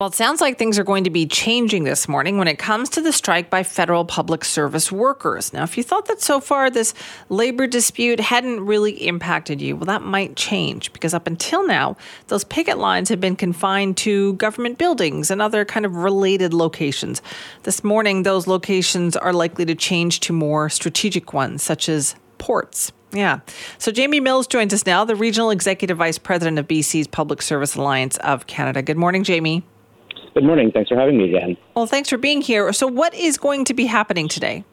Well, it sounds like things are going to be changing this morning when it comes to the strike by federal public service workers. Now, if you thought that so far this labor dispute hadn't really impacted you, well, that might change because up until now, those picket lines have been confined to government buildings and other kind of related locations. This morning, those locations are likely to change to more strategic ones, such as ports. Yeah. So Jamey Mills joins us now, the Regional Executive Vice President of BC's Public Service Alliance of Canada. Good morning, Jamey. Good morning. Thanks for having me again. Well, thanks for being here. So, what is going to be happening today?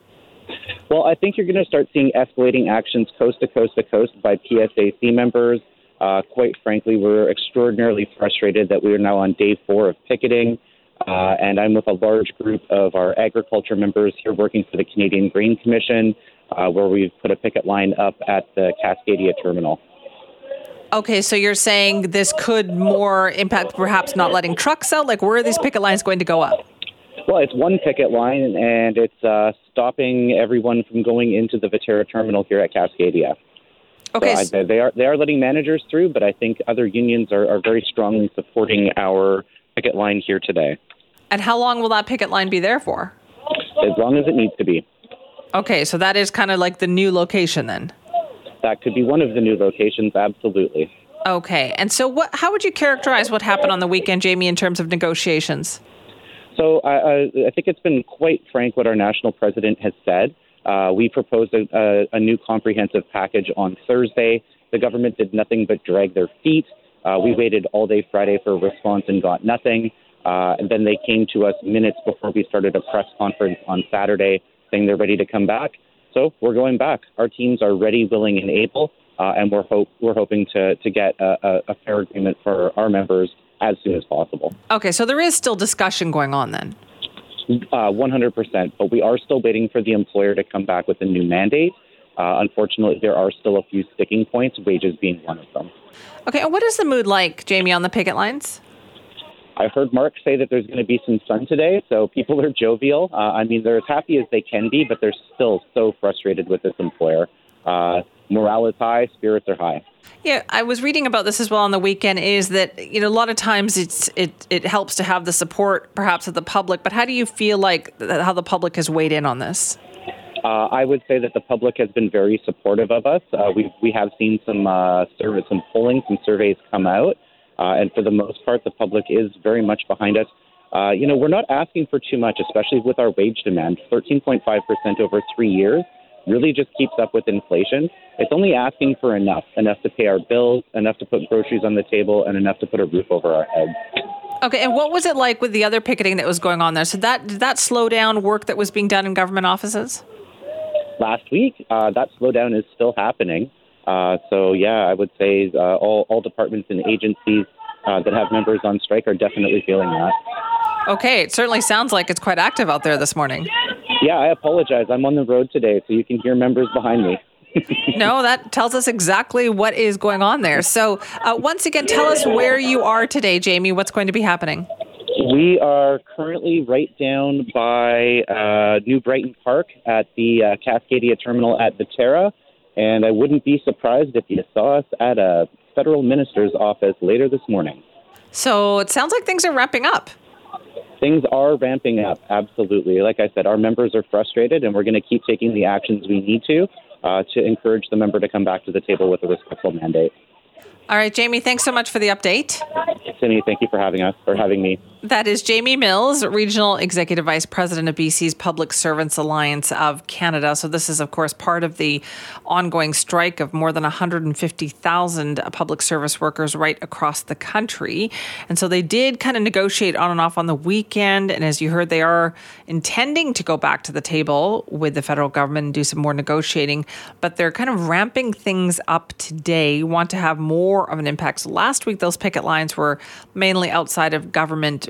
Well, I think you're going to start seeing escalating actions coast to coast to coast by PSAC members. Uh, quite frankly, we're extraordinarily frustrated that we are now on day four of picketing. Uh, and I'm with a large group of our agriculture members here working for the Canadian Grain Commission, uh, where we've put a picket line up at the Cascadia terminal. Okay, so you're saying this could more impact perhaps not letting trucks out? Like, where are these picket lines going to go up? Well, it's one picket line, and it's uh, stopping everyone from going into the Viterra terminal here at Cascadia. Okay, so I, they are they are letting managers through, but I think other unions are, are very strongly supporting our picket line here today. And how long will that picket line be there for? As long as it needs to be. Okay, so that is kind of like the new location then that could be one of the new locations, absolutely. Okay. And so, what? how would you characterize what happened on the weekend, Jamey, in terms of negotiations? So, I, I think it's been quite frank what our national president has said. Uh, we proposed a, a, a, new comprehensive package on Thursday. The government did nothing but drag their feet. Uh, we waited all day Friday for a response and got nothing. Uh, and then they came to us minutes before we started a press conference on Saturday saying they're ready to come back. So we're going back. Our teams are ready, willing, and able, uh, and we're hope we're hoping to to get a, a, fair agreement for our members as soon as possible. Okay, so there is still discussion going on then. Uh, 100%, but we are still waiting for the employer to come back with a new mandate. Uh, unfortunately, there are still a few sticking points, wages being one of them. Okay, and what is the mood like, Jamey, on the picket lines? I heard Mark say that there's going to be some sun today, so people are jovial. Uh, I mean, they're as happy as they can be, but they're still so frustrated with this employer. Uh, morale is high, spirits are high. Yeah, I was reading about this as well on the weekend. Is that you know a lot of times it's it it helps to have the support perhaps of the public, but how do you feel like how the public has weighed in on this? Uh, I would say that the public has been very supportive of us. Uh, we we have seen some uh, surveys, some polling, some surveys come out. Uh, and for the most part, the public is very much behind us. Uh, you know, we're not asking for too much, especially with our wage demand. 13.5% over three years really just keeps up with inflation. It's only asking for enough, enough to pay our bills, enough to put groceries on the table, and enough to put a roof over our heads. Okay, and what was it like with the other picketing that was going on there? So that did that slow down work that was being done in government offices? Last week, uh, that slowdown is still happening. Uh, so yeah, I would say uh, all all departments and agencies uh, that have members on strike are definitely feeling that. Okay, it certainly sounds like it's quite active out there this morning. Yeah, I apologize. I'm on the road today, so you can hear members behind me. no, that tells us exactly what is going on there. So, uh, once again, tell us where you are today, Jamey. What's going to be happening? We are currently right down by uh, New Brighton Park at the uh, Cascadia terminal at Viterra. And I wouldn't be surprised if you saw us at a federal minister's office later this morning. So it sounds like things are ramping up. Things are ramping up, absolutely. Like I said, our members are frustrated, and we're going to keep taking the actions we need to uh, to encourage the member to come back to the table with a respectful mandate. All right, Jamey, thanks so much for the update. Cindy, thank you for having us, for having me. That is Jamey Mills, Regional Executive Vice President of BC's Public Servants Alliance of Canada. So, this is, of course, part of the ongoing strike of more than 150,000 public service workers right across the country. And so, they did kind of negotiate on and off on the weekend. And as you heard, they are intending to go back to the table with the federal government and do some more negotiating, but they're kind of ramping things up today, want to have more of an impact. So, last week, those picket lines were mainly outside of government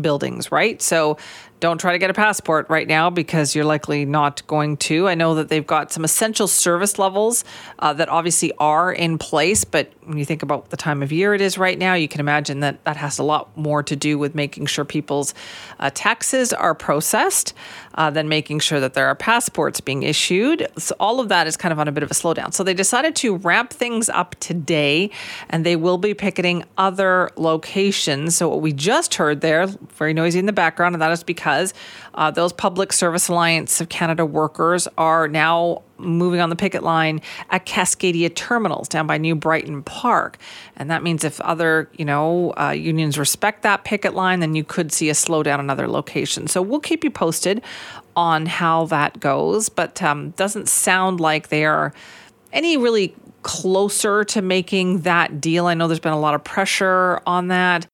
buildings, right? So don't try to get a passport right now because you're likely not going to. I know that they've got some essential service levels uh, that obviously are in place, but when you think about the time of year it is right now, you can imagine that that has a lot more to do with making sure people's uh, taxes are processed uh, than making sure that there are passports being issued. So all of that is kind of on a bit of a slowdown. So they decided to ramp things up today, and they will be picketing other locations. So what we just heard there very noisy in the background, and that is because uh, those Public Service Alliance of Canada workers are now moving on the picket line at Cascadia terminals down by New Brighton Park. And that means if other, you know, uh, unions respect that picket line, then you could see a slowdown in other locations. So we'll keep you posted on how that goes, but um, doesn't sound like they are any really closer to making that deal. I know there's been a lot of pressure on that.